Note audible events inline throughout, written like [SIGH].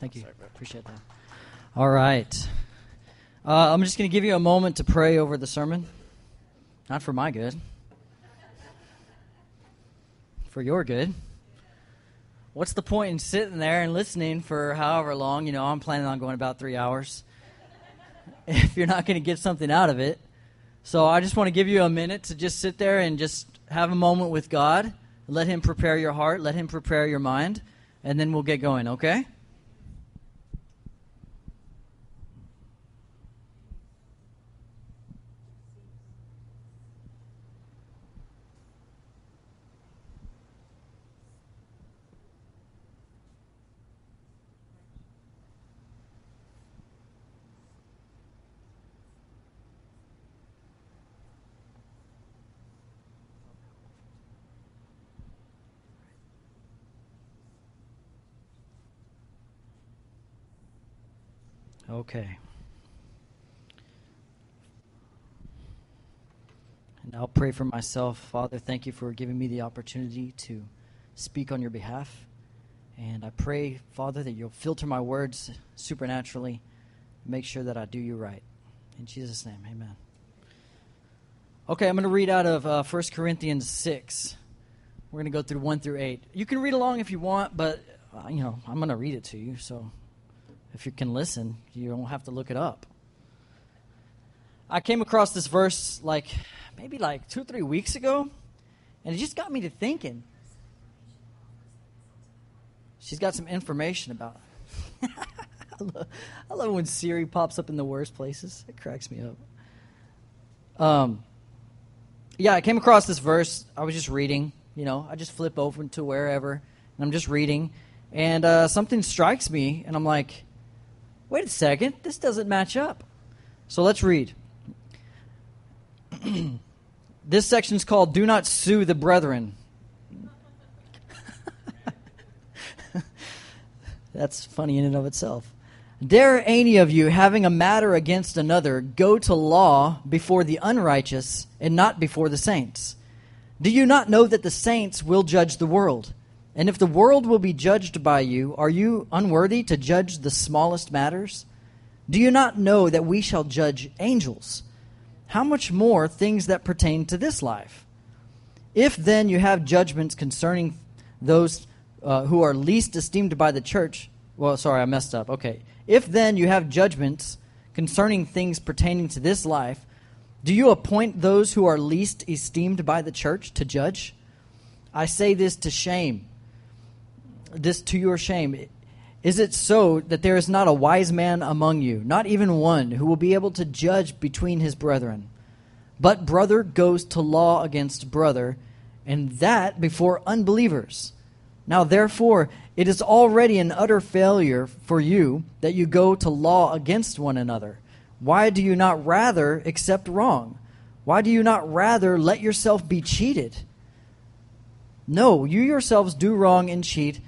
Thank you. Appreciate that. All right. Uh, I'm just going to give you a moment to pray over the sermon. Not for my good, for your good. What's the point in sitting there and listening for however long? You know, I'm planning on going about three hours [LAUGHS] if you're not going to get something out of it. So I just want to give you a minute to just sit there and just have a moment with God. Let Him prepare your heart, let Him prepare your mind, and then we'll get going, okay? Okay. And I'll pray for myself. Father, thank you for giving me the opportunity to speak on your behalf. And I pray, Father, that you'll filter my words supernaturally, make sure that I do you right. In Jesus' name, amen. Okay, I'm going to read out of uh, 1 Corinthians 6. We're going to go through 1 through 8. You can read along if you want, but, uh, you know, I'm going to read it to you, so if you can listen, you don't have to look it up. I came across this verse like maybe like two three weeks ago, and it just got me to thinking. She's got some information about. [LAUGHS] I, love, I love when Siri pops up in the worst places. It cracks me up. Um, yeah, I came across this verse. I was just reading. You know, I just flip open to wherever, and I'm just reading, and uh, something strikes me, and I'm like, wait a second, this doesn't match up. So let's read. [CLEARS THROAT] this section is called Do Not Sue the Brethren. [LAUGHS] That's funny in and of itself. Dare any of you, having a matter against another, go to law before the unrighteous and not before the saints? Do you not know that the saints will judge the world? And if the world will be judged by you, are you unworthy to judge the smallest matters? Do you not know that we shall judge angels? How much more things that pertain to this life? If then you have judgments concerning those uh, who are least esteemed by the church, well, sorry, I messed up. Okay. If then you have judgments concerning things pertaining to this life, do you appoint those who are least esteemed by the church to judge? I say this to shame this to your shame. Is it so that there is not a wise man among you, not even one, who will be able to judge between his brethren? But brother goes to law against brother, and that before unbelievers. Now, therefore, it is already an utter failure for you that you go to law against one another. Why do you not rather accept wrong? Why do you not rather let yourself be cheated? No, you yourselves do wrong and cheat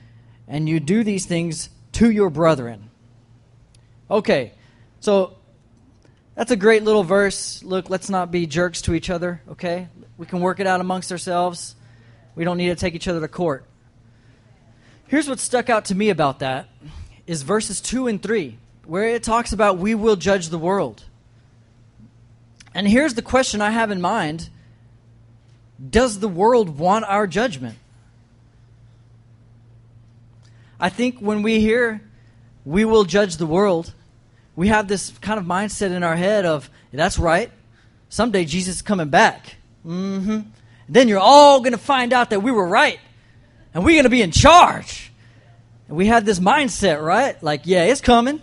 and you do these things to your brethren. Okay, so that's a great little verse. Look, let's not be jerks to each other, okay? We can work it out amongst ourselves. We don't need to take each other to court. Here's what stuck out to me about that is verses 2 and 3, where it talks about we will judge the world. And here's the question I have in mind Does the world want our judgment? I think when we hear we will judge the world, we have this kind of mindset in our head of that's right. Someday Jesus is coming back. Mm-hmm. Then you're all going to find out that we were right, and we're going to be in charge. And we have this mindset, right? Like, yeah, it's coming.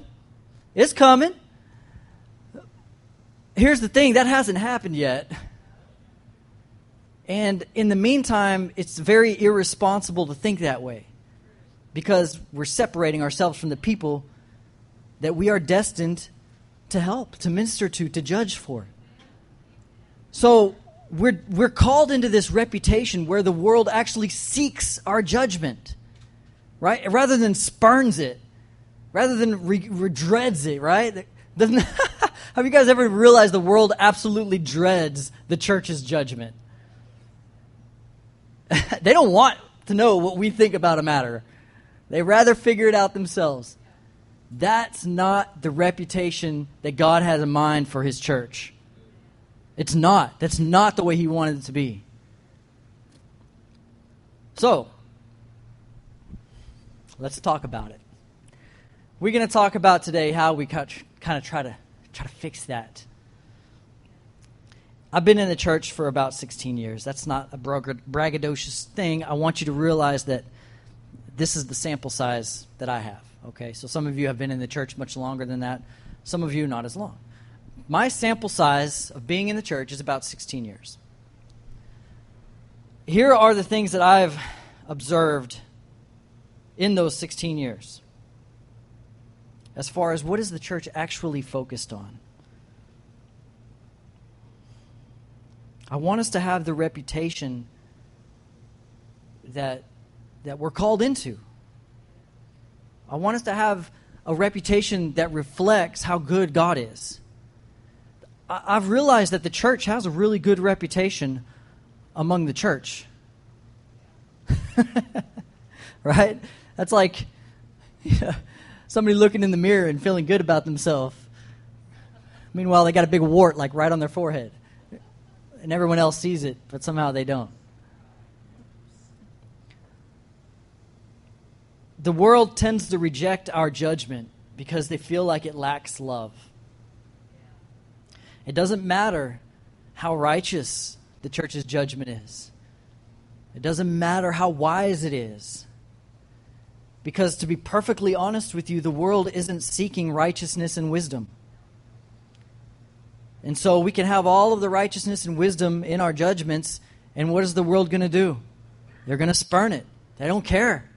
It's coming. Here's the thing that hasn't happened yet. And in the meantime, it's very irresponsible to think that way because we're separating ourselves from the people that we are destined to help, to minister to, to judge for. So we're, we're called into this reputation where the world actually seeks our judgment, right? Rather than spurns it, rather than re- re- dreads it, right? [LAUGHS] [LAUGHS] have you guys ever realized the world absolutely dreads the church's judgment? [LAUGHS] they don't want to know what we think about a matter. They rather figure it out themselves. That's not the reputation that God has in mind for his church. It's not. That's not the way he wanted it to be. So, let's talk about it. We're going to talk about today how we kind of try to try to fix that. I've been in the church for about 16 years. That's not a braggadocious thing. I want you to realize that this is the sample size that I have. Okay, so some of you have been in the church much longer than that, some of you not as long. My sample size of being in the church is about 16 years. Here are the things that I've observed in those 16 years as far as what is the church actually focused on. I want us to have the reputation that, that we're called into. I want us to have a reputation that reflects how good God is. I've realized that the church has a really good reputation among the church. [LAUGHS] right? That's like [LAUGHS] somebody looking in the mirror and feeling good about themselves. Meanwhile, they got a big wart like right on their forehead. And everyone else sees it, but somehow they don't. The world tends to reject our judgment because they feel like it lacks love. It doesn't matter how righteous the church's judgment is, it doesn't matter how wise it is. Because to be perfectly honest with you, the world isn't seeking righteousness and wisdom. And so we can have all of the righteousness and wisdom in our judgments, and what is the world going to do? They're going to spurn it. They don't care.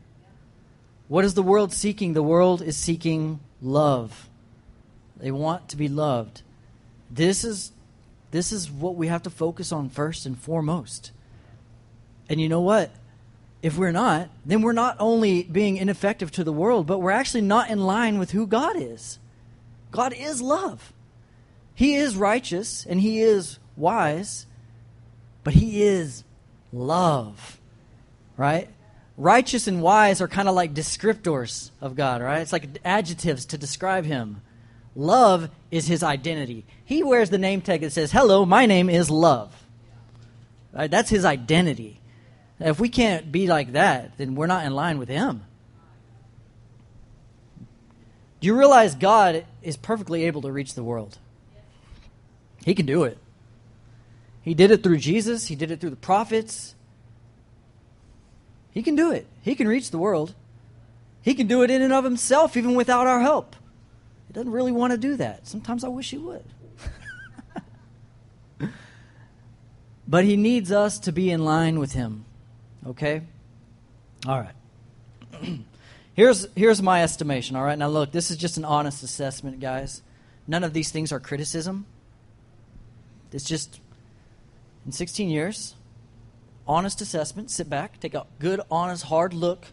What is the world seeking? The world is seeking love. They want to be loved. This is this is what we have to focus on first and foremost. And you know what? If we're not, then we're not only being ineffective to the world, but we're actually not in line with who God is. God is love. He is righteous and he is wise, but he is love. Right? Righteous and wise are kind of like descriptors of God, right? It's like adjectives to describe him. Love is his identity. He wears the name tag that says, Hello, my name is love. Right? That's his identity. If we can't be like that, then we're not in line with him. Do you realize God is perfectly able to reach the world? He can do it. He did it through Jesus, He did it through the prophets. He can do it. He can reach the world. He can do it in and of Himself, even without our help. He doesn't really want to do that. Sometimes I wish he would. [LAUGHS] but he needs us to be in line with him. Okay? All right. [CLEARS THROAT] here's, here's my estimation, all right? Now, look, this is just an honest assessment, guys. None of these things are criticism. It's just, in 16 years, honest assessment. Sit back, take a good, honest, hard look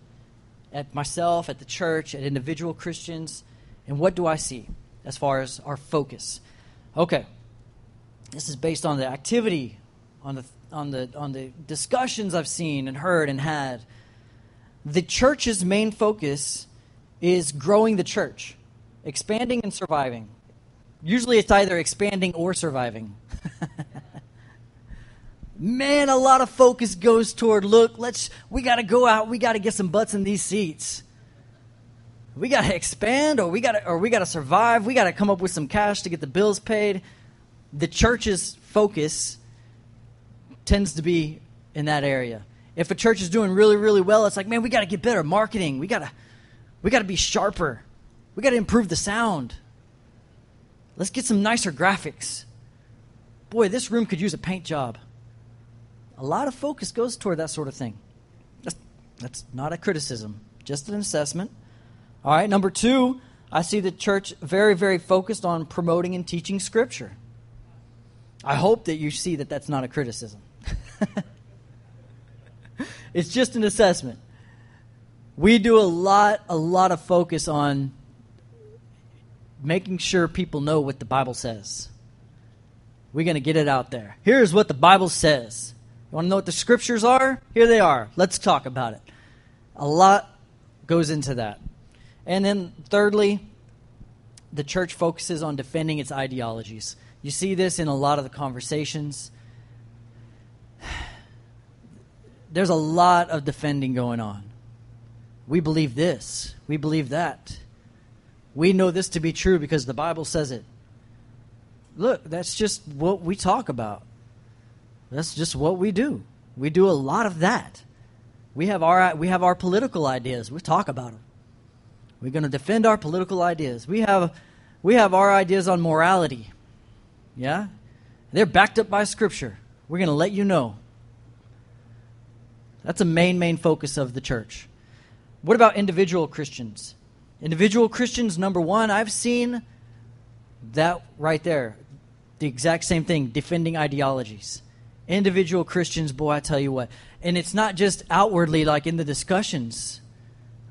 at myself, at the church, at individual Christians and what do I see as far as our focus? Okay. This is based on the activity, on the, on the, on the discussions I've seen and heard and had. The church's main focus is growing the church, expanding and surviving. Usually it's either expanding or surviving. [LAUGHS] Man, a lot of focus goes toward look, let's we got to go out, we got to get some butts in these seats. We got to expand or we got to or we got to survive. We got to come up with some cash to get the bills paid. The church's focus tends to be in that area. If a church is doing really really well it's like man we got to get better marketing. We got to we got to be sharper. We got to improve the sound. Let's get some nicer graphics. Boy this room could use a paint job a lot of focus goes toward that sort of thing that's, that's not a criticism just an assessment all right, number two, I see the church very, very focused on promoting and teaching Scripture. I hope that you see that that's not a criticism. [LAUGHS] it's just an assessment. We do a lot, a lot of focus on making sure people know what the Bible says. We're going to get it out there. Here's what the Bible says. You want to know what the scriptures are? Here they are. Let's talk about it. A lot goes into that. And then, thirdly, the church focuses on defending its ideologies. You see this in a lot of the conversations. There's a lot of defending going on. We believe this, we believe that. We know this to be true because the Bible says it. Look, that's just what we talk about. That's just what we do. We do a lot of that. We have our we have our political ideas. We talk about them. We're going to defend our political ideas. We have we have our ideas on morality. Yeah? They're backed up by scripture. We're going to let you know. That's a main main focus of the church. What about individual Christians? Individual Christians number 1, I've seen that right there. The exact same thing, defending ideologies. Individual Christians, boy, I tell you what. And it's not just outwardly like in the discussions,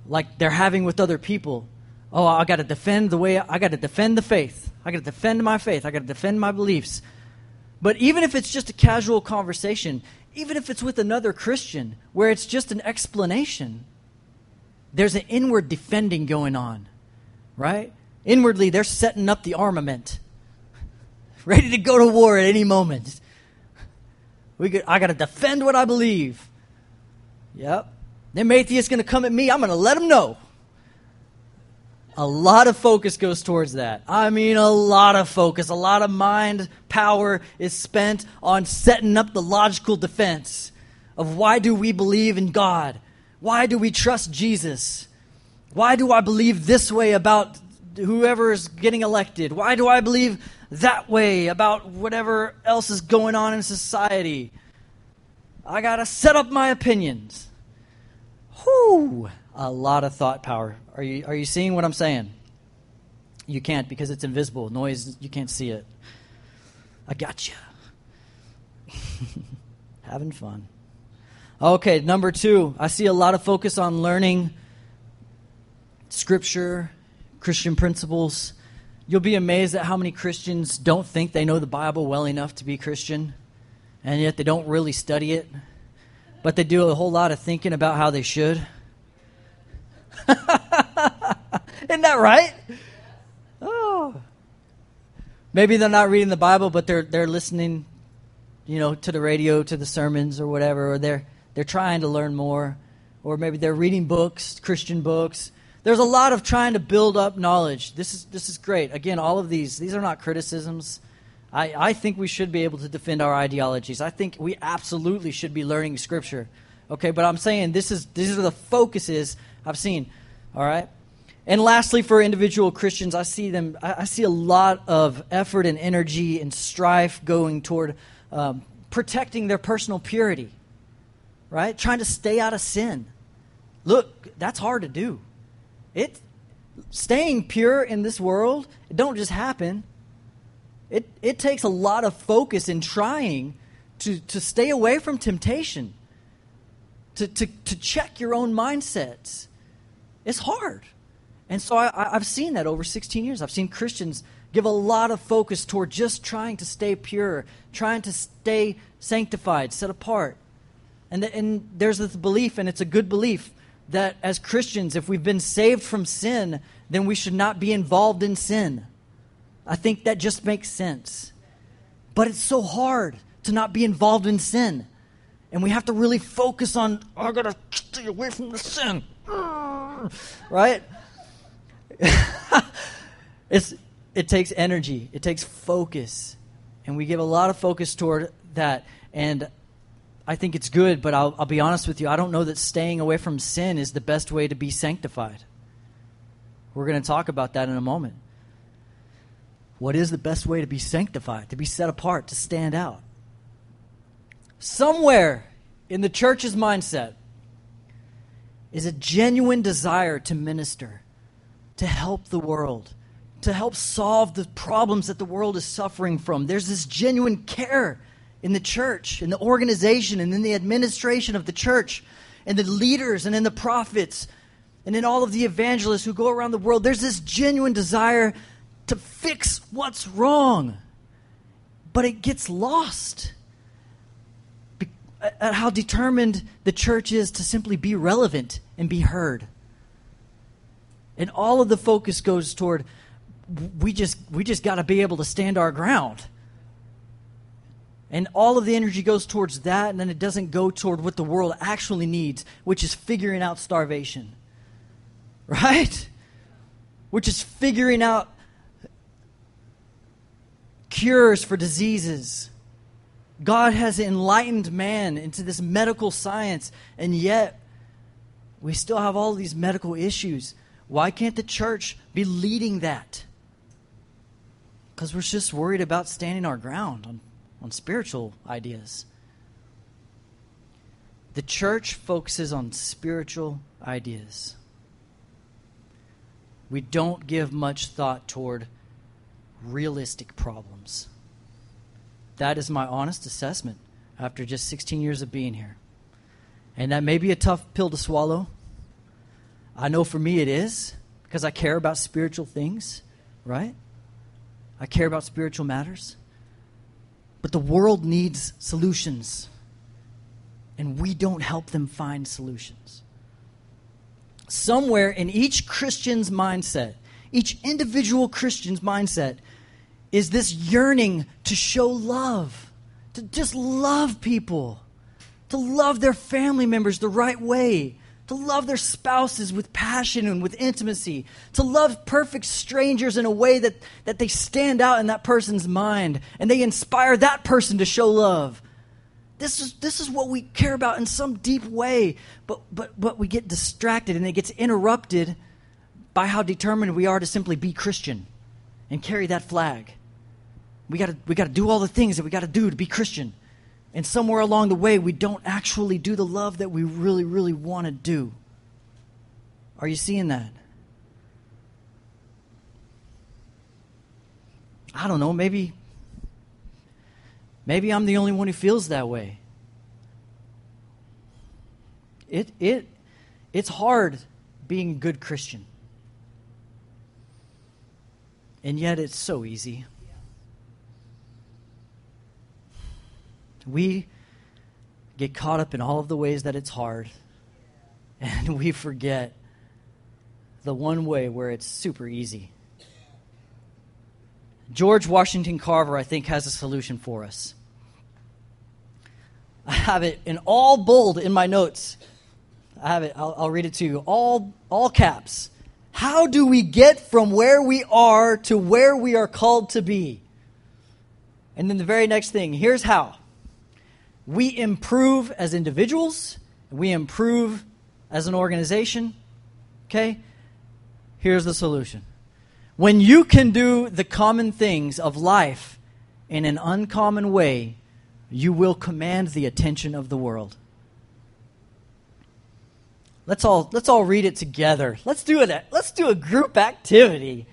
like they're having with other people. Oh, I got to defend the way, I got to defend the faith. I got to defend my faith. I got to defend my beliefs. But even if it's just a casual conversation, even if it's with another Christian where it's just an explanation, there's an inward defending going on, right? Inwardly, they're setting up the armament, [LAUGHS] ready to go to war at any moment. We I got to defend what I believe. Yep. Them atheists going to come at me. I'm going to let them know. A lot of focus goes towards that. I mean, a lot of focus, a lot of mind power is spent on setting up the logical defense of why do we believe in God? Why do we trust Jesus? Why do I believe this way about whoever is getting elected? Why do I believe that way about whatever else is going on in society. I got to set up my opinions. Whoo! A lot of thought power. Are you, are you seeing what I'm saying? You can't because it's invisible. Noise, you can't see it. I got you. [LAUGHS] Having fun. Okay, number two, I see a lot of focus on learning scripture, Christian principles. You'll be amazed at how many Christians don't think they know the Bible well enough to be Christian, and yet they don't really study it, but they do a whole lot of thinking about how they should. [LAUGHS] Isn't that right? Oh. Maybe they're not reading the Bible, but they're they're listening, you know, to the radio, to the sermons or whatever, or they're they're trying to learn more, or maybe they're reading books, Christian books, there's a lot of trying to build up knowledge. This is, this is great. Again, all of these, these are not criticisms. I, I think we should be able to defend our ideologies. I think we absolutely should be learning Scripture. Okay, but I'm saying this is, these are the focuses I've seen. All right? And lastly, for individual Christians, I see them. I, see a lot of effort and energy and strife going toward um, protecting their personal purity, right? Trying to stay out of sin. Look, that's hard to do. It staying pure in this world, it don't just happen. It it takes a lot of focus in trying to, to stay away from temptation. To, to, to check your own mindsets. It's hard. And so I, I've seen that over 16 years. I've seen Christians give a lot of focus toward just trying to stay pure, trying to stay sanctified, set apart. And, and there's this belief, and it's a good belief, that as Christians, if we've been saved from sin, then we should not be involved in sin. I think that just makes sense. But it's so hard to not be involved in sin. And we have to really focus on, I gotta stay away from the sin. [SIGHS] Right? [LAUGHS] it's, it takes energy, it takes focus. And we give a lot of focus toward that. And I think it's good, but I'll, I'll be honest with you. I don't know that staying away from sin is the best way to be sanctified. We're going to talk about that in a moment. What is the best way to be sanctified, to be set apart, to stand out? Somewhere in the church's mindset is a genuine desire to minister, to help the world, to help solve the problems that the world is suffering from. There's this genuine care in the church, in the organization, and in the administration of the church, and the leaders, and in the prophets, and in all of the evangelists who go around the world. There's this genuine desire to fix what's wrong, but it gets lost at uh, how determined the church is to simply be relevant and be heard. And all of the focus goes toward we just we just got to be able to stand our ground. And all of the energy goes towards that, and then it doesn't go toward what the world actually needs, which is figuring out starvation. [LAUGHS] Right? Which is figuring out cures for diseases. God has enlightened man into this medical science, and yet we still have all these medical issues. Why can't the church be leading that? Because we're just worried about standing our ground on, on spiritual ideas. The church focuses on spiritual ideas. We don't give much thought toward realistic problems. That is my honest assessment after just 16 years of being here. And that may be a tough pill to swallow. I know for me it is because I care about spiritual things, right? I care about spiritual matters. But the world needs solutions, and we don't help them find solutions. Somewhere in each Christian's mindset, each individual Christian's mindset, is this yearning to show love, to just love people, to love their family members the right way, to love their spouses with passion and with intimacy, to love perfect strangers in a way that, that they stand out in that person's mind and they inspire that person to show love. This is, this is what we care about in some deep way, but, but, but we get distracted and it gets interrupted by how determined we are to simply be Christian and carry that flag. We got to we got to do all the things that we got to do to be Christian. And somewhere along the way, we don't actually do the love that we really, really want to do. Are you seeing that? I don't know, maybe maybe I'm the only one who feels that way. It it it's hard being a good Christian. And yet it's so easy. We get caught up in all of the ways that it's hard, and we forget the one way where it's super easy. George Washington Carver, I think, has a solution for us. I have it in all bold in my notes. I have it. I'll, I'll, read it to you. All, all caps. How do we get from where we are to where we are called to be? And then the very next thing here's how we improve as individuals, we improve as an organization. Okay? Here's the solution. When you can do the common things of life in an uncommon way, you will command the attention of the world. Let's all let's all read it together. Let's do it. Let's do a group activity.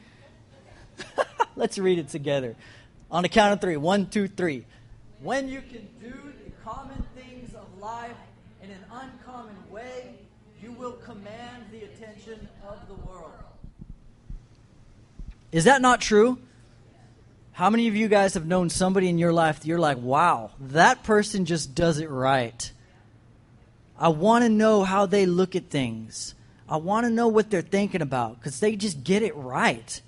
[LAUGHS] let's read it together. On the count of three. One, two, three. When you can do common things of life in an uncommon way, you will command the attention of the world. Is that not true? How many of you guys have known somebody in your life that you're like, wow, that person just does it right? I want to know how they look at things. I want to know what they're thinking about because they just get it right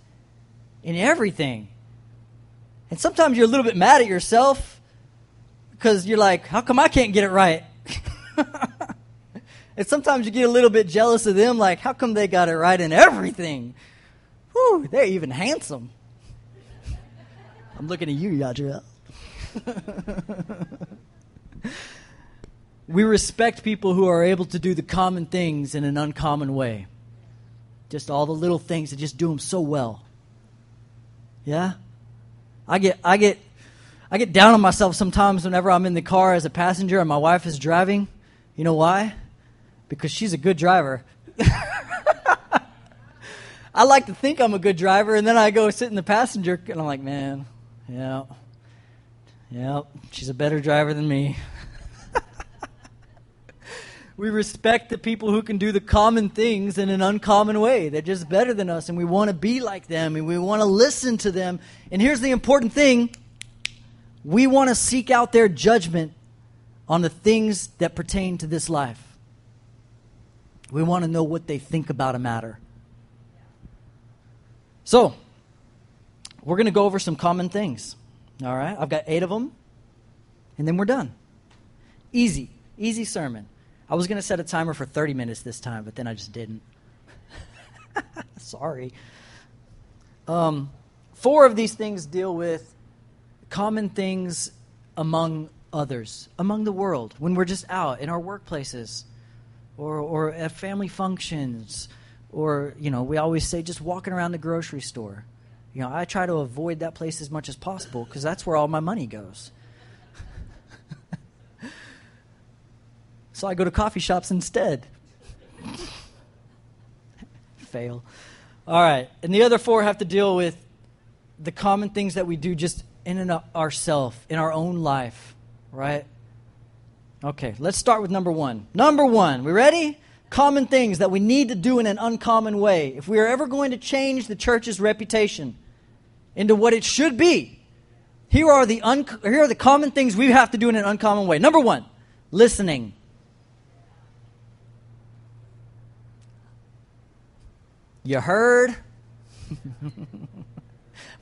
in everything. And sometimes you're a little bit mad at yourself because you're like, how come I can't get it right? [LAUGHS] and sometimes you get a little bit jealous of them, like, how come they got it right in everything? Whew, they're even handsome. [LAUGHS] I'm looking at you, Yadriel. [LAUGHS] we respect people who are able to do the common things in an uncommon way. Just all the little things that just do them so well. Yeah? I get I get I get down on myself sometimes whenever I'm in the car as a passenger and my wife is driving. You know why? Because she's a good driver. [LAUGHS] I like to think I'm a good driver, and then I go sit in the passenger, and I'm like, man, yeah, yeah, she's a better driver than me. [LAUGHS] we respect the people who can do the common things in an uncommon way. They're just better than us, and we want to be like them, and we want to listen to them. And here's the important thing we want to seek out their judgment on the things that pertain to this life. We want to know what they think about a matter. So, we're going to go over some common things. All right? I've got eight of them, and then we're done. Easy, easy sermon. I was going to set a timer for 30 minutes this time, but then I just didn't. [LAUGHS] Sorry. Um, four of these things deal with common things among others, among the world, when we're just out in our workplaces or, or at family functions, or, you know, we always say just walking around the grocery store. You know, I try to avoid that place as much as possible because that's where all my money goes. [LAUGHS] so I go to coffee shops instead. [LAUGHS] Fail. All right. And the other four have to deal with the common things that we do just in and of in our own life, right? Okay, let's start with number one. Number one, we ready? Common things that we need to do in an uncommon way. If we are ever going to change the church's reputation into what it should be, here are the, un- here are the common things we have to do in an uncommon way. Number one, listening. You heard? [LAUGHS]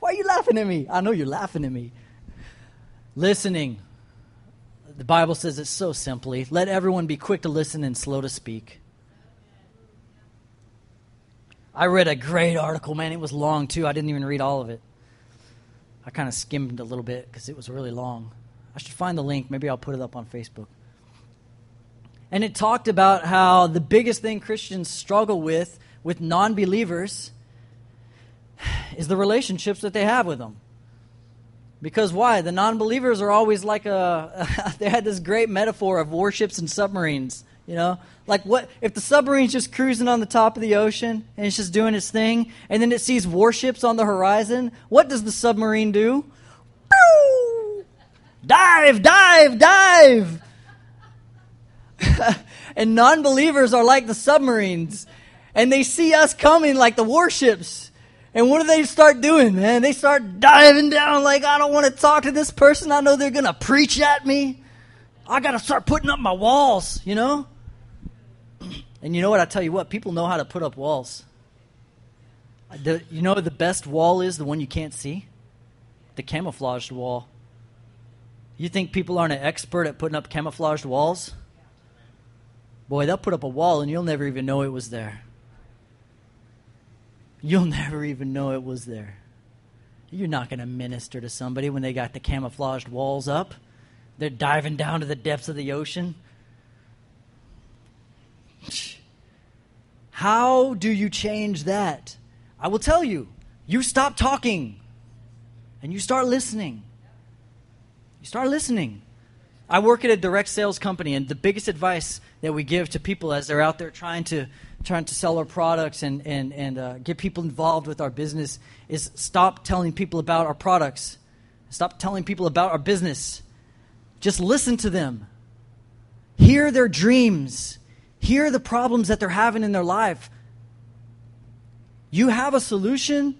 Why are you laughing at me? I know you're laughing at me. Listening. The Bible says it so simply let everyone be quick to listen and slow to speak. I read a great article, man. It was long, too. I didn't even read all of it. I kind of skimmed a little bit because it was really long. I should find the link. Maybe I'll put it up on Facebook. And it talked about how the biggest thing Christians struggle with with non believers is the relationships that they have with them. Because why? The non believers are always like a. [LAUGHS] they had this great metaphor of warships and submarines. You know? Like, what if the submarine's just cruising on the top of the ocean and it's just doing its thing, and then it sees warships on the horizon? What does the submarine do? Pew! [LAUGHS] Dive, dive, dive! [LAUGHS] and non believers are like the submarines and they see us coming like the warships. And what do they start doing, man? They start diving down like, I don't want to talk to this person. I know they're going to preach at me. I got to start putting up my walls, you know? [CLEARS THROAT] And you know what? I tell you what, people know how to put up walls. Uh, the, you know the best wall is the one you can't see? The camouflaged wall. You think people aren't an expert at putting up camouflaged walls? Boy, they'll put up a wall and you'll never even know it was there. You'll [LAUGHS] never even know it was there. You're not going to minister to somebody when they got the camouflaged walls up. They're diving down to the depths of the ocean. [SIGHS] How do you change that? I will tell you. You stop talking and you start listening. You start listening. I work at a direct sales company, and the biggest advice that we give to people as they're out there trying to trying to sell our products and, and, and uh, get people involved with our business is stop telling people about our products. Stop telling people about our business. Just listen to them. Hear their dreams. Hear the problems that they're having in their life. You have a solution,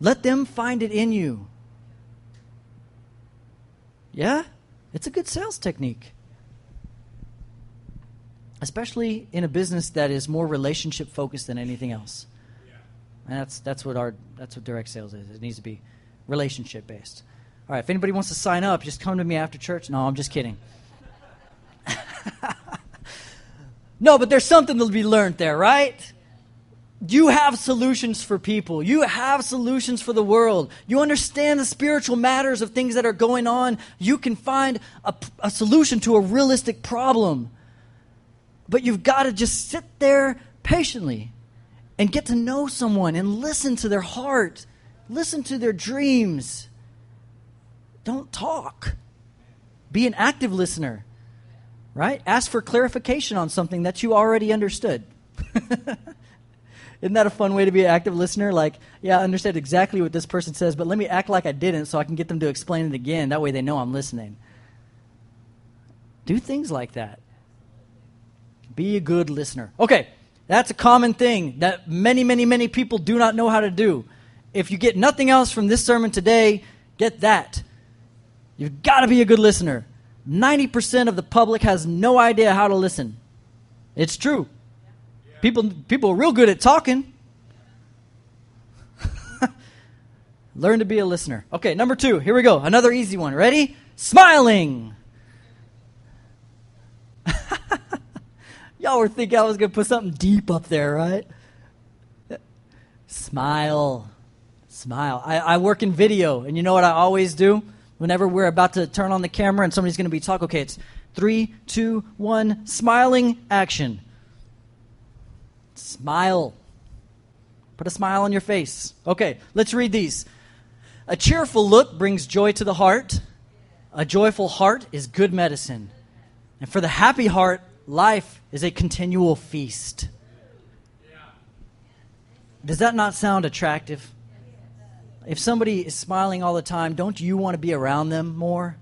let them find it in you. Yeah? It's a good sales technique especially in a business that is more relationship focused than anything else. And that's that's what our that's what direct sales is. It needs to be relationship based. All right, if anybody wants to sign up, just come to me after church. No, I'm just kidding. [LAUGHS] no, but there's something to be learned there, right? You have solutions for people. You have solutions for the world. You understand the spiritual matters of things that are going on. You can find a, a solution to a realistic problem. But you've got to just sit there patiently and get to know someone and listen to their heart, listen to their dreams. Don't talk. Be an active listener, right? Ask for clarification on something that you already understood. [LAUGHS] Isn't that a fun way to be an active listener? Like, yeah, I understand exactly what this person says, but let me act like I didn't so I can get them to explain it again. That way they know I'm listening. Do things like that. Be a good listener. Okay, that's a common thing that many, many, many people do not know how to do. If you get nothing else from this sermon today, get that. You've got to be a good listener. 90% of the public has no idea how to listen. It's true. People, people are real good at talking. [LAUGHS] Learn to be a listener. Okay, number two. Here we go. Another easy one. Ready? Smiling. [LAUGHS] Y'all were thinking I was going to put something deep up there, right? Smile. Smile. I, I work in video, and you know what I always do? Whenever we're about to turn on the camera and somebody's going to be talking, okay, it's three, two, one, smiling, action. Smile. Put a smile on your face. Okay, let's read these. A cheerful look brings joy to the heart. A joyful heart is good medicine. And for the happy heart, life is a continual feast. Does that not sound attractive? If somebody is smiling all the time, don't you want to be around them more?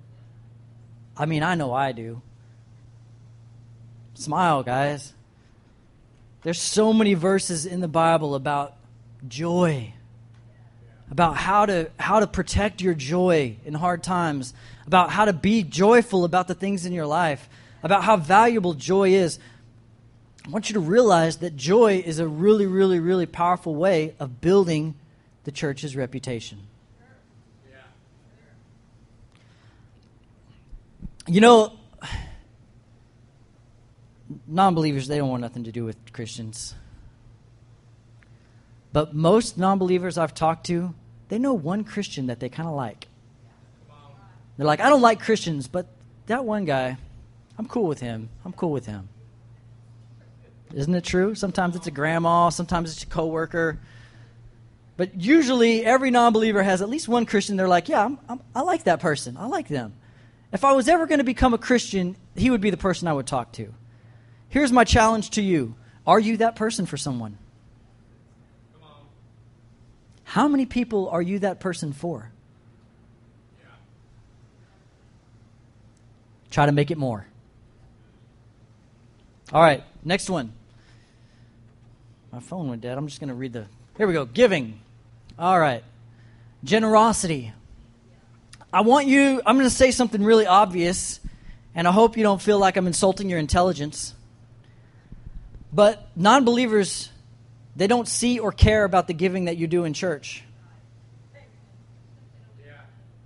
I mean, I know I do. Smile, guys. There's so many verses in the Bible about joy, about how to how to protect your joy in hard times, about how to be joyful about the things in your life, about how valuable joy is. I want you to realize that joy is a really, really, really powerful way of building the church's reputation. You know, non believers, they don't want nothing to do with Christians. But most non believers I've talked to, they know one Christian that they kind of like. They're like, I don't like Christians, but that one guy, I'm cool with him. I'm cool with him. Isn't it true? Sometimes it's a grandma, sometimes it's a coworker. But usually, every non believer has at least one Christian. They're like, yeah, I'm, I'm, I like that person. I like them. If I was ever going to become a Christian, he would be the person I would talk to. Here's my challenge to you Are you that person for someone? How many people are you that person for? Yeah. Try to make it more. All right, next one. My phone went dead. I'm just going to read the. Here we go. Giving. All right. Generosity. I want you, I'm going to say something really obvious, and I hope you don't feel like I'm insulting your intelligence. But non believers they don't see or care about the giving that you do in church.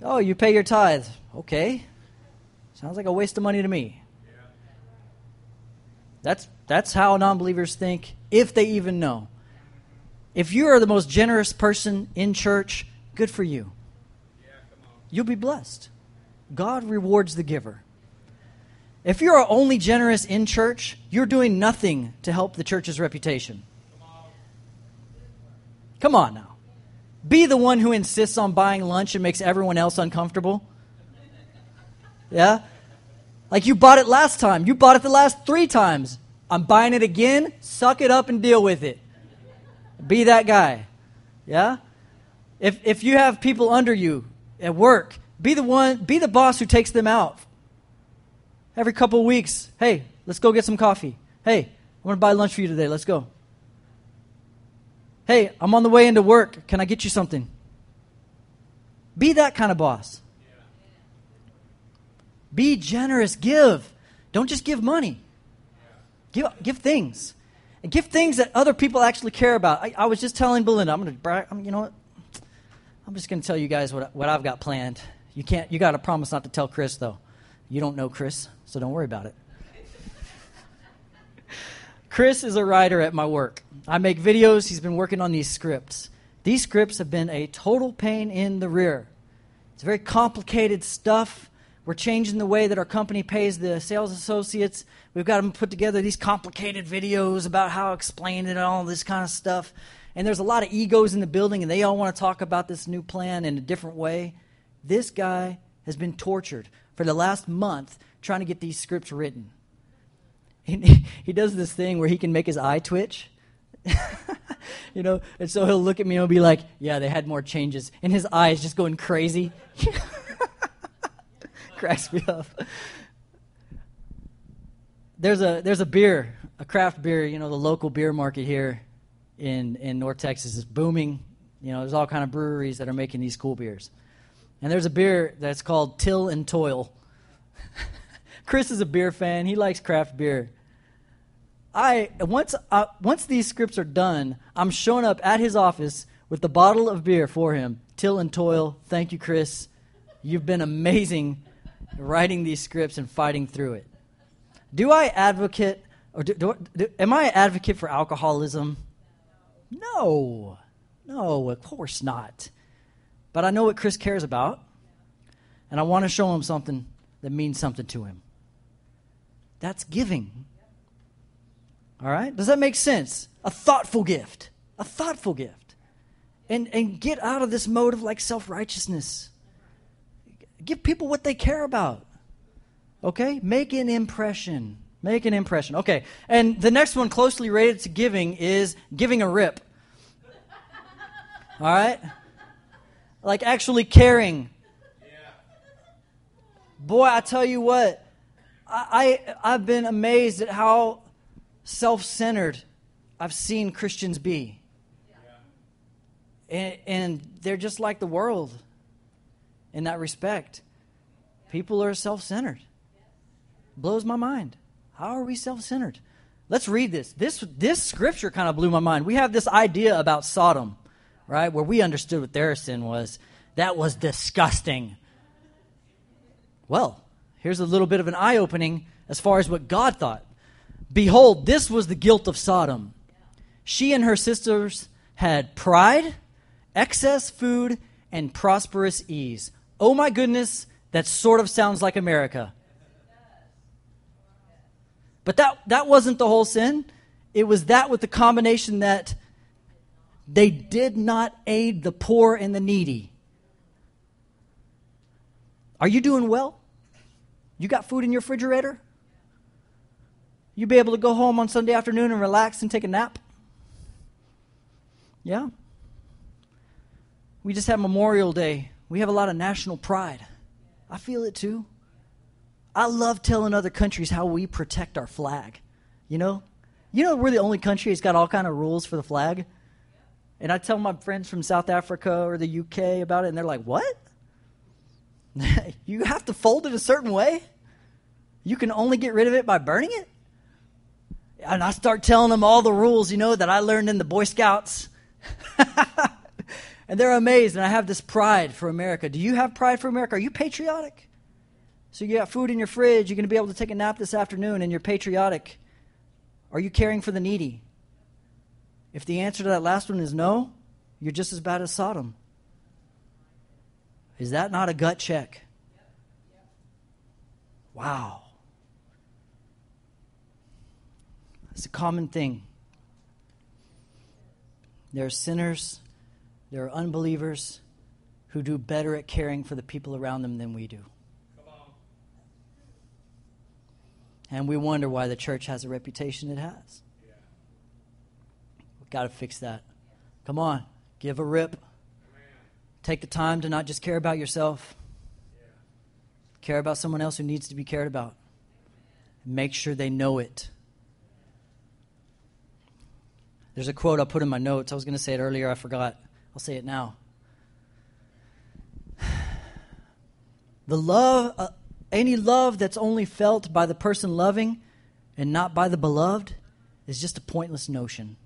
Oh, you pay your tithe. Okay. Sounds like a waste of money to me. That's, that's how non believers think, if they even know. If you are the most generous person in church, good for you. You'll be blessed. God rewards the giver. If you are only generous in church, you're doing nothing to help the church's reputation. Come on now. Be the one who insists on buying lunch and makes everyone else uncomfortable. Yeah? Like you bought it last time. You bought it the last three times. I'm buying it again. Suck it up and deal with it. Be that guy. Yeah? If, if you have people under you at work, be the one, be the boss who takes them out. Every couple of weeks, hey, let's go get some coffee. Hey, I want to buy lunch for you today. Let's go. Hey, I'm on the way into work. Can I get you something? Be that kind of boss. Be generous. Give. Don't just give money. Give, give things. And give things that other people actually care about. I, I was just telling Belinda, I'm going to. You know what? I'm just going to tell you guys what, what I've got planned. You can't. You got to promise not to tell Chris though. You don't know Chris, so don't worry about it. [LAUGHS] Chris is a writer at my work. I make videos. He's been working on these scripts. These scripts have been a total pain in the rear. It's very complicated stuff. We're changing the way that our company pays the sales associates. We've got them put together these complicated videos about how to explain it and all this kind of stuff. And there's a lot of egos in the building, and they all want to talk about this new plan in a different way. This guy has been tortured for the last month trying to get these scripts written. He, [LAUGHS] he does this thing where he can make his eye twitch. [LAUGHS] you know, and so he'll look at me and he'll be like, "Yeah, they had more changes," and his eye is just going crazy. [LAUGHS] Cracks me up. There's a there's a beer, a craft beer. You know, the local beer market here in in North Texas is booming. You know, there's all kind of breweries that are making these cool beers, and there's a beer that's called Till and Toil. [LAUGHS] Chris is a beer fan. He likes craft beer. I once uh, once these scripts are done, I'm showing up at his office with the bottle of beer for him. Till and toil. Thank you, Chris. You've been amazing writing these scripts and fighting through it. Do I advocate, or do, do, do, am I an advocate for alcoholism? No. No, of course not. But I know what Chris cares about, and I want to show him something that means something to him. That's giving. All right? Does that make sense? A thoughtful gift. A thoughtful gift. And, and get out of this mode of like self righteousness. Give people what they care about. Okay? Make an impression. Make an impression. Okay. And the next one closely related to giving is giving a rip. All right? Like actually caring. Boy, I tell you what, I, I, I've been amazed at how self centered I've seen Christians be. And, and they're just like the world in that respect. People are self centered. Blows my mind. How are we self centered? Let's read this. This this scripture kind of blew my mind. We have this idea about Sodom right? Where we understood what their sin was. That was disgusting. Well, here's a little bit of an eye opening as far as what God thought. Behold, this was the guilt of Sodom. She and her sisters had pride, excess food, and prosperous ease. Oh my goodness, that sort of sounds like America. But that, that wasn't the whole sin. It was that with the combination that they did not aid the poor and the needy. Are you doing well? You got food in your refrigerator? You be able to go home on Sunday afternoon and relax and take a nap? Yeah. We just had Memorial Day. We have a lot of national pride. I feel it too. I love telling other countries how we protect our flag. You know? You know we're the only country that's got all kind of rules for the flag? And I tell my friends from South Africa or the UK about it, and they're like, What? [LAUGHS] you have to fold it a certain way? You can only get rid of it by burning it? And I start telling them all the rules, you know, that I learned in the Boy Scouts. [LAUGHS] and they're amazed, and I have this pride for America. Do you have pride for America? Are you patriotic? So you got food in your fridge, you're going to be able to take a nap this afternoon, and you're patriotic. Are you caring for the needy? If the answer to that last one is no, you're just as bad as Sodom. Is that not a gut check? Wow. It's a common thing. There are sinners, there are unbelievers who do better at caring for the people around them than we do. And we wonder why the church has a reputation it has. We've got to fix that. Come on, give a rip. Take the time to not just care about yourself, care about someone else who needs to be cared about. Make sure they know it. There's a quote I put in my notes. I was going to say it earlier, I forgot. I'll say it now. [SIGHS] The love, uh, any love that's only felt by the person loving and not by the beloved is just a pointless notion.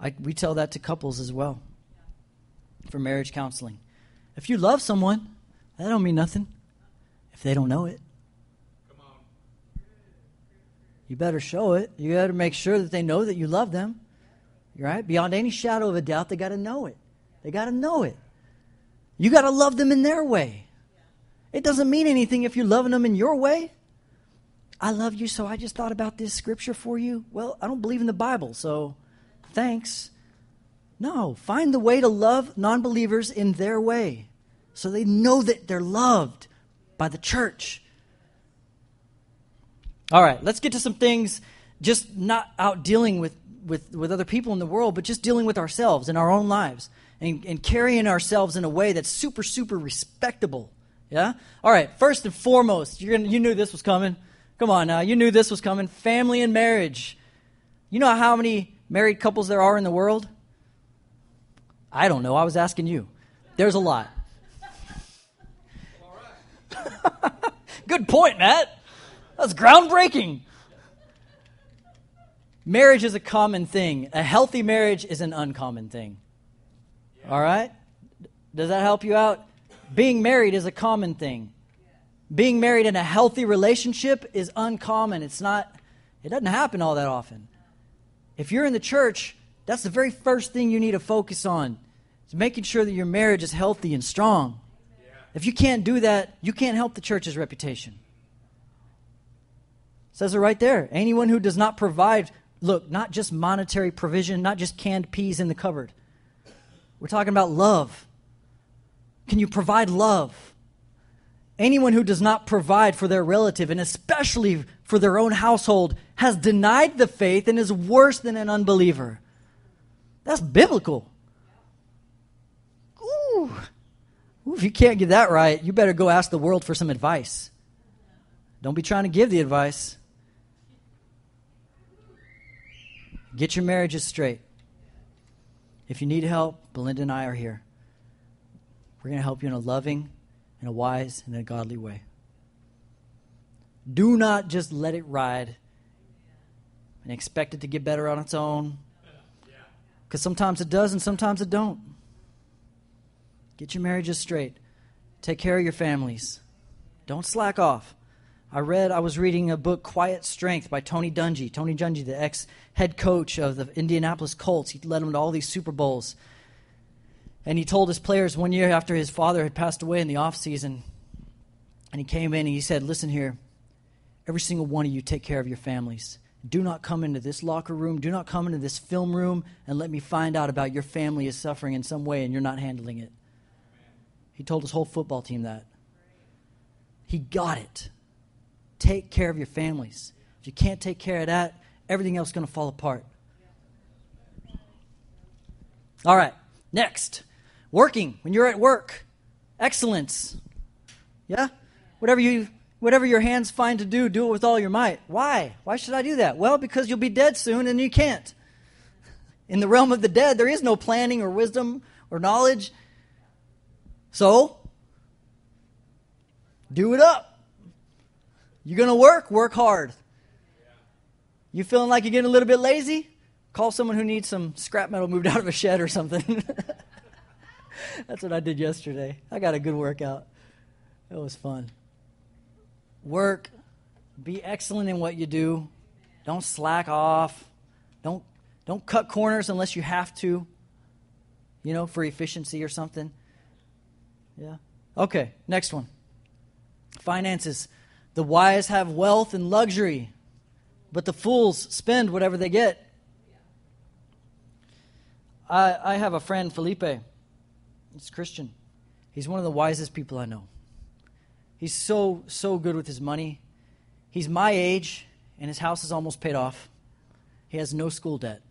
I, we tell that to couples as well for marriage counseling. If you love someone, that don't mean nothing if they don't know it. You better show it. You to make sure that they know that you love them. Right? Beyond any shadow of a doubt, they got to know it. They got to know it. You got to love them in their way. It doesn't mean anything if you're loving them in your way. I love you, so I just thought about this scripture for you. Well, I don't believe in the Bible, so thanks. No, find the way to love non believers in their way so they know that they're loved by the church. All right, let's get to some things just not out dealing with, with, with other people in the world, but just dealing with ourselves in our own lives and, and carrying ourselves in a way that's super, super respectable. Yeah? All right, first and foremost, you're gonna, you knew this was coming. Come on now, you knew this was coming. Family and marriage. You know how many married couples there are in the world? I don't know. I was asking you. There's a lot. [LAUGHS] Good point, Matt. That's groundbreaking. Marriage is a common thing. A healthy marriage is an uncommon thing. All right? Does that help you out? Being married is a common thing. Being married in a healthy relationship is uncommon. It's not, it doesn't happen all that often. If you're in the church, that's the very first thing you need to focus on. Is making sure that your marriage is healthy and strong. If you can't do that, you can't help the church's reputation. It says it right there. Anyone who does not provide, look, not just monetary provision, not just canned peas in the cupboard. We're talking about love. Can you provide love? Anyone who does not provide for their relative, and especially for their own household, has denied the faith and is worse than an unbeliever. That's biblical. Ooh. Ooh, if you can't get that right, you better go ask the world for some advice. Don't be trying to give the advice. Get your marriages straight. If you need help, Belinda and I are here. We're going to help you in a loving, in a wise, and a godly way. Do not just let it ride and expect it to get better on its own. Because sometimes it does and sometimes it don't. Get your marriages straight. Take care of your families. Don't slack off. I read, I was reading a book, Quiet Strength, by Tony Dungy. Tony Dungy, the ex head coach of the Indianapolis Colts. He led them to all these Super Bowls. And he told his players one year after his father had passed away in the off season, and he came in and he said, Listen here, every single one of you take care of your families. Do not come into this locker room, do not come into this film room and let me find out about your family is suffering in some way and you're not handling it. He told his whole football team that. He got it. Take care of your families. If you can't take care of that, everything else is going to fall apart. All right, next. Working, when you're at work, excellence. Yeah? Whatever you whatever your hands find to do, do it with all your might. Why? Why should I do that? Well, because you'll be dead soon and you can't. [LAUGHS] In the realm of the dead, there is no planning or wisdom or knowledge. So, do it up. You're going to work, work hard. You feeling like you're getting a little bit lazy? Call someone who needs some scrap metal moved [LAUGHS] out of a shed or something. [LAUGHS] That's what I did yesterday. I got a good workout. It was fun. Work, be excellent in what you do. Don't slack off. Don't don't cut corners unless you have to. You know, for efficiency or something. Yeah. Okay, next one. Finances. The wise have wealth and luxury, but the fools spend whatever they get. I, I have a friend, Felipe. He's Christian. He's one of the wisest people I know. He's so, so good with his money. He's my age, and his house is almost paid off. He has no school debt.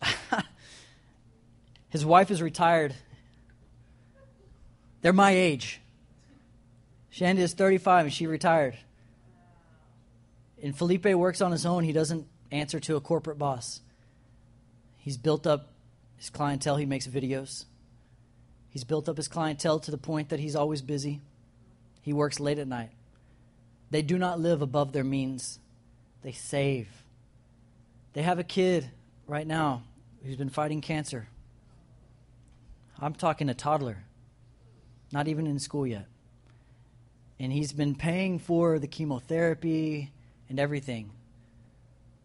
[LAUGHS] his wife is retired. They're my age. Shandy is 35 and she retired. And Felipe works on his own. He doesn't answer to a corporate boss. He's built up his clientele. He makes videos. He's built up his clientele to the point that he's always busy. He works late at night. They do not live above their means, they save. They have a kid right now who's been fighting cancer. I'm talking a toddler, not even in school yet. And he's been paying for the chemotherapy and everything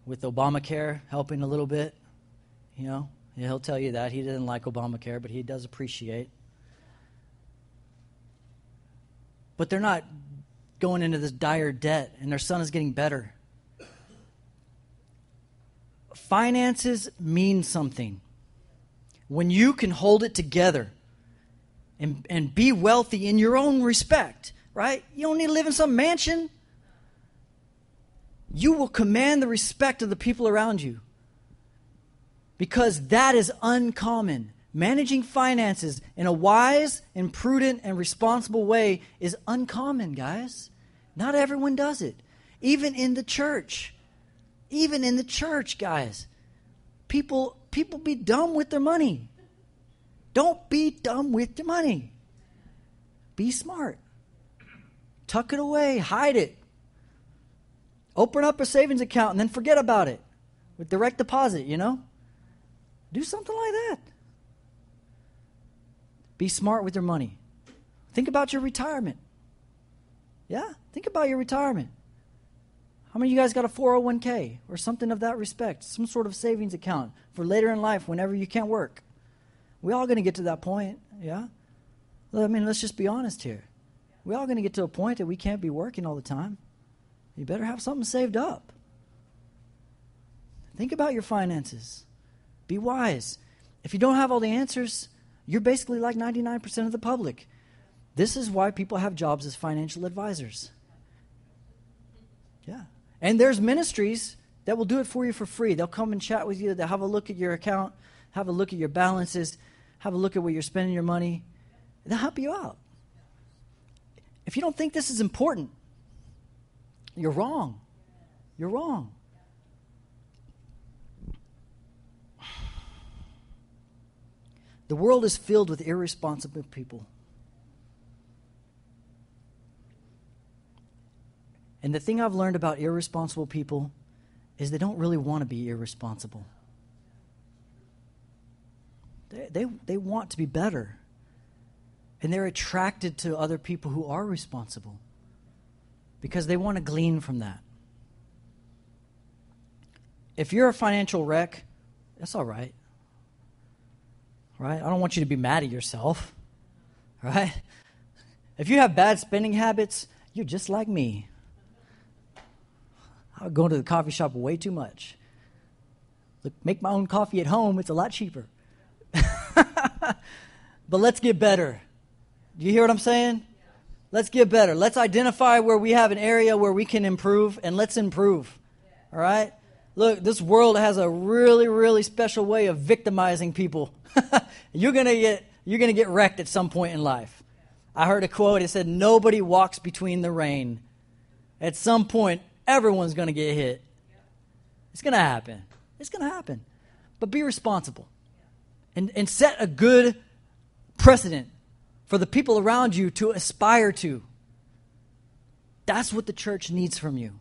with Obamacare helping a little bit. You know, he'll tell you that. He doesn't like Obamacare, but he does appreciate. But they're not going into this dire debt, and their son is getting better. Finances mean something. When you can hold it together and, and be wealthy in your own respect, right? You don't need to live in some mansion. You will command the respect of the people around you because that is uncommon. Managing finances in a wise and prudent and responsible way is uncommon, guys. Not everyone does it. Even in the church. Even in the church, guys. People people be dumb with their money. Don't be dumb with your money. Be smart. Tuck it away, hide it. Open up a savings account and then forget about it with direct deposit, you know? Do something like that. Be smart with your money. Think about your retirement. Yeah? Think about your retirement. How many of you guys got a 401k or something of that respect? Some sort of savings account for later in life whenever you can't work. We all going to get to that point, yeah? I mean, let's just be honest here. We all going to get to a point that we can't be working all the time. You better have something saved up. Think about your finances. Be wise. If you don't have all the answers, you're basically like 99% of the public. This is why people have jobs as financial advisors. Yeah. And there's ministries that will do it for you for free. They'll come and chat with you, they'll have a look at your account, have a look at your balances, have a look at where you're spending your money. They'll help you out. If you don't think this is important, you're wrong. You're wrong. The world is filled with irresponsible people. And the thing I've learned about irresponsible people is they don't really want to be irresponsible. They, they, they want to be better. And they're attracted to other people who are responsible because they want to glean from that. If you're a financial wreck, that's all right. Right? I don't want you to be mad at yourself. Right? If you have bad spending habits, you're just like me. I go to the coffee shop way too much. Look, make my own coffee at home, it's a lot cheaper. [LAUGHS] but let's get better. Do you hear what I'm saying? Let's get better. Let's identify where we have an area where we can improve, and let's improve. All right? Look, this world has a really, really special way of victimizing people. [LAUGHS] you're gonna get you're gonna get wrecked at some point in life. I heard a quote. It said, "Nobody walks between the rain." At some point, everyone's gonna get hit. It's gonna happen. It's gonna happen. But be responsible, and and set a good precedent for the people around you to aspire to. That's what the church needs from you.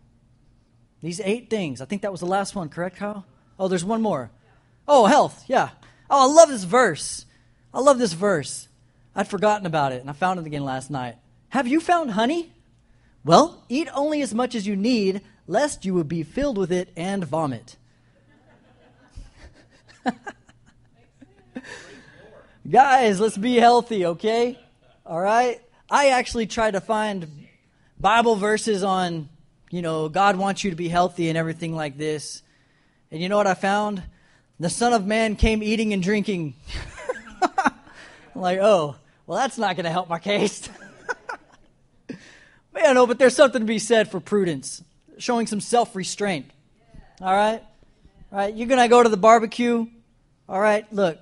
These eight things. I think that was the last one, correct, Kyle? Oh, there's one more. Oh, health. Yeah. Oh, I love this verse. I love this verse. I'd forgotten about it, and I found it again last night. Have you found honey? Well, eat only as much as you need, lest you will be filled with it and vomit. [LAUGHS] Guys, let's be healthy, okay? All right? I actually try to find Bible verses on, you know, God wants you to be healthy and everything like this. And you know what I found? The Son of Man came eating and drinking. I'm [LAUGHS] like, oh, well, that's not going to help my case. [LAUGHS] Man, no, but there's something to be said for prudence, showing some self restraint. All right? All right, you're going to go to the barbecue. All right, look,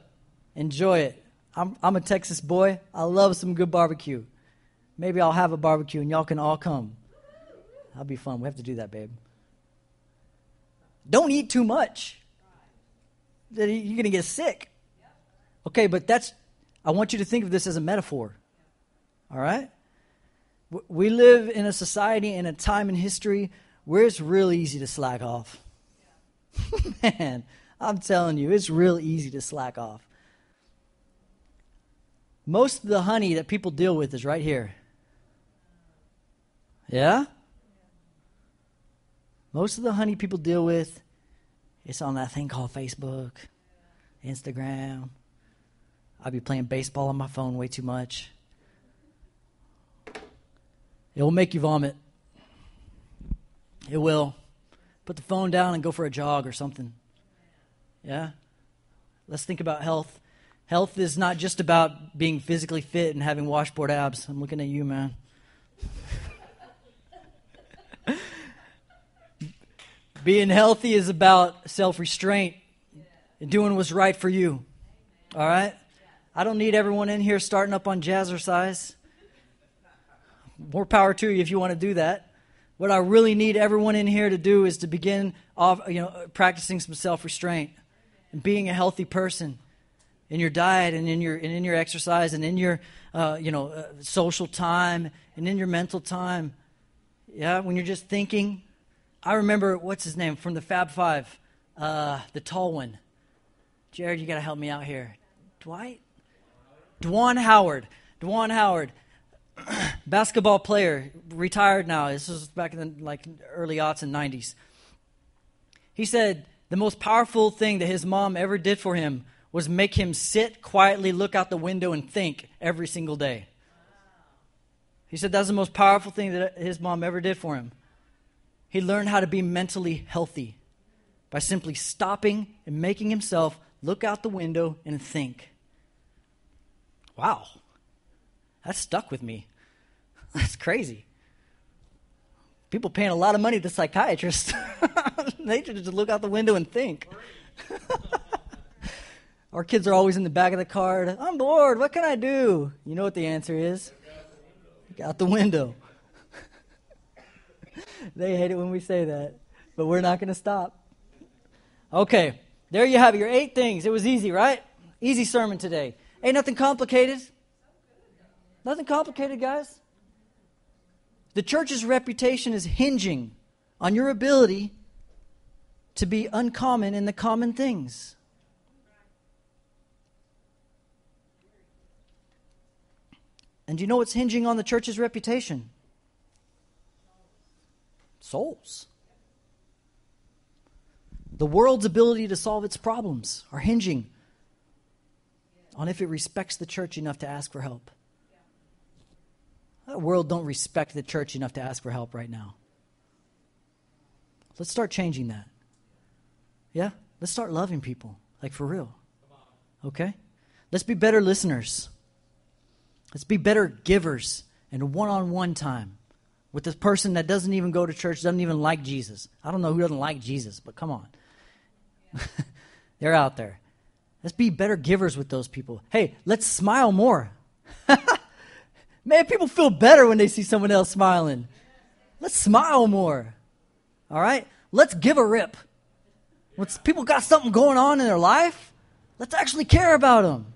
enjoy it. I'm, I'm a Texas boy. I love some good barbecue. Maybe I'll have a barbecue and y'all can all come. That'll be fun. We have to do that, babe. Don't eat too much. You're going to get sick. Okay, but that's, I want you to think of this as a metaphor. All right? We live in a society and a time in history where it's real easy to slack off. [LAUGHS] Man, I'm telling you, it's real easy to slack off. Most of the honey that people deal with is right here. Yeah? Most of the honey people deal with it's on that thing called Facebook, Instagram. I'll be playing baseball on my phone way too much. It will make you vomit. It will. Put the phone down and go for a jog or something. Yeah? Let's think about health. Health is not just about being physically fit and having washboard abs. I'm looking at you, man. [LAUGHS] being healthy is about self restraint and doing what's right for you. All right? I don't need everyone in here starting up on jazzercise. More power to you if you want to do that. What I really need everyone in here to do is to begin off, you know, practicing some self restraint and being a healthy person in your diet and in your and in your exercise and in your uh, you know uh, social time and in your mental time. Yeah, when you're just thinking, I remember, what's his name, from the Fab Five, uh, the tall one. Jared, you got to help me out here. Dwight? Juwan Howard. Juwan Howard. [CLEARS THROAT] basketball player, retired now. This was back in the like early aughts and 90s. He said the most powerful thing that his mom ever did for him was make him sit quietly, look out the window, and think every single day. He said that's the most powerful thing that his mom ever did for him. He learned how to be mentally healthy by simply stopping and making himself look out the window and think. Wow. That stuck with me. [LAUGHS] That's crazy. People paying a lot of money to psychiatrists. [LAUGHS] they just look out the window and think. [LAUGHS] Our kids are always in the back of the car. I'm bored. What can I do? You know what the answer is? Out the window. [LAUGHS] they hate it when we say that, but we're not going to stop. Okay, there you have your eight things. It was easy, right? Easy sermon today. Ain't nothing complicated. Nothing complicated, guys. The church's reputation is hinging on your ability to be uncommon in the common things. And do you know what's hinging on the church's reputation? Souls. The world's ability to solve its problems are hinging on if it respects the church enough to ask for help. The world don't respect the church enough to ask for help right now. Let's start changing that. Yeah? Let's start loving people, like for real. Okay? Let's be better listeners. Let's be better givers and one on one time with this person that doesn't even go to church, doesn't even like Jesus. I don't know who doesn't like Jesus, but come on. [LAUGHS] They're out there. Let's be better givers with those people. Hey, let's smile more. [LAUGHS] Man, people feel better when they see someone else smiling. Let's smile more. All right? Let's give a rip. When people got something going on in their life, let's actually care about them.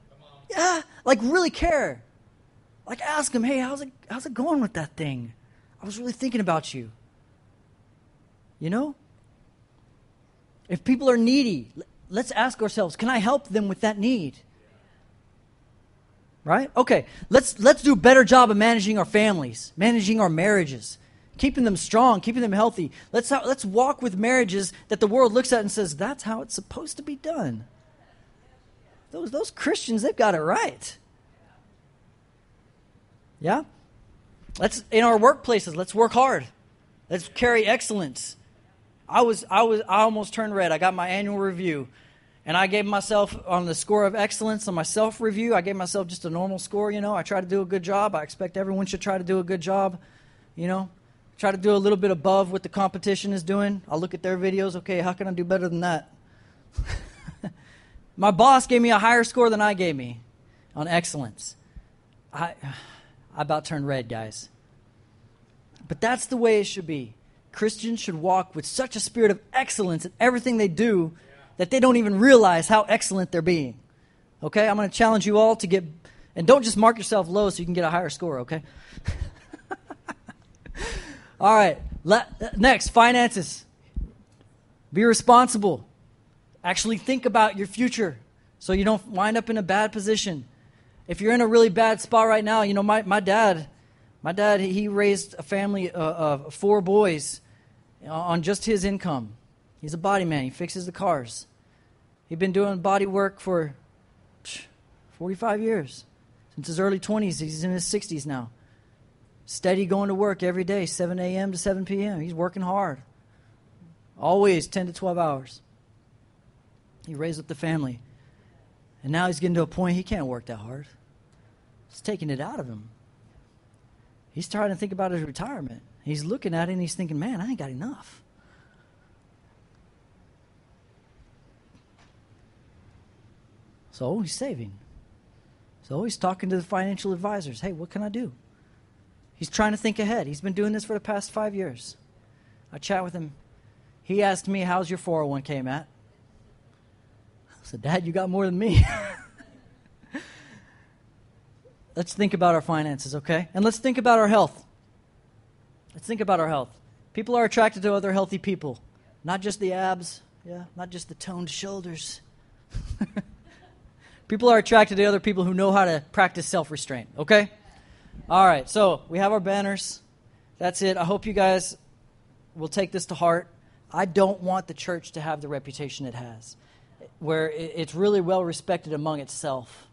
Yeah, like really care. Like ask him, hey, how's it, how's it going with that thing? I was really thinking about you. You know? If people are needy, let's ask ourselves, can I help them with that need? Right? Okay, let's let's do a better job of managing our families, managing our marriages, keeping them strong, keeping them healthy. Let's let's walk with marriages that the world looks at and says that's how it's supposed to be done. Those those Christians, they've got it right. Yeah? Let's in our workplaces, let's work hard. Let's carry excellence. I was I was I almost turned red. I got my annual review. And I gave myself on the score of excellence on my self review, I gave myself just a normal score, you know. I try to do a good job. I expect everyone should try to do a good job, you know. Try to do a little bit above what the competition is doing. I'll look at their videos, okay, how can I do better than that? [LAUGHS] my boss gave me a higher score than I gave me on excellence. I I about turned red, guys. But that's the way it should be. Christians should walk with such a spirit of excellence in everything they do that they don't even realize how excellent they're being. Okay? I'm going to challenge you all to get, and don't just mark yourself low so you can get a higher score, okay? [LAUGHS] all right. Next, finances. Be responsible. Actually think about your future so you don't wind up in a bad position if you're in a really bad spot right now, you know, my, my dad, my dad, he raised a family uh, of four boys on just his income. He's a body man. He fixes the cars. He'd been doing body work for 45 years. Since his early 20s, he's in his 60s now. Steady going to work every day, 7 a.m. to 7 p.m. He's working hard. Always 10 to 12 hours. He raised up the family. And now he's getting to a point he can't work that hard. It's taking it out of him. He's trying to think about his retirement. He's looking at it and he's thinking, man, I ain't got enough. So he's saving. So he's talking to the financial advisors. Hey, what can I do? He's trying to think ahead. He's been doing this for the past five years. I chat with him. He asked me, How's your 401k, Matt? I said, Dad, you got more than me. [LAUGHS] Let's think about our finances, okay? And let's think about our health. Let's think about our health. People are attracted to other healthy people, not just the abs, yeah, not just the toned shoulders. [LAUGHS] people are attracted to other people who know how to practice self restraint, okay? All right, so we have our banners. That's it. I hope you guys will take this to heart. I don't want the church to have the reputation it has, where it's really well respected among itself,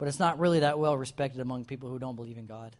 but it's not really that well respected among people who don't believe in God.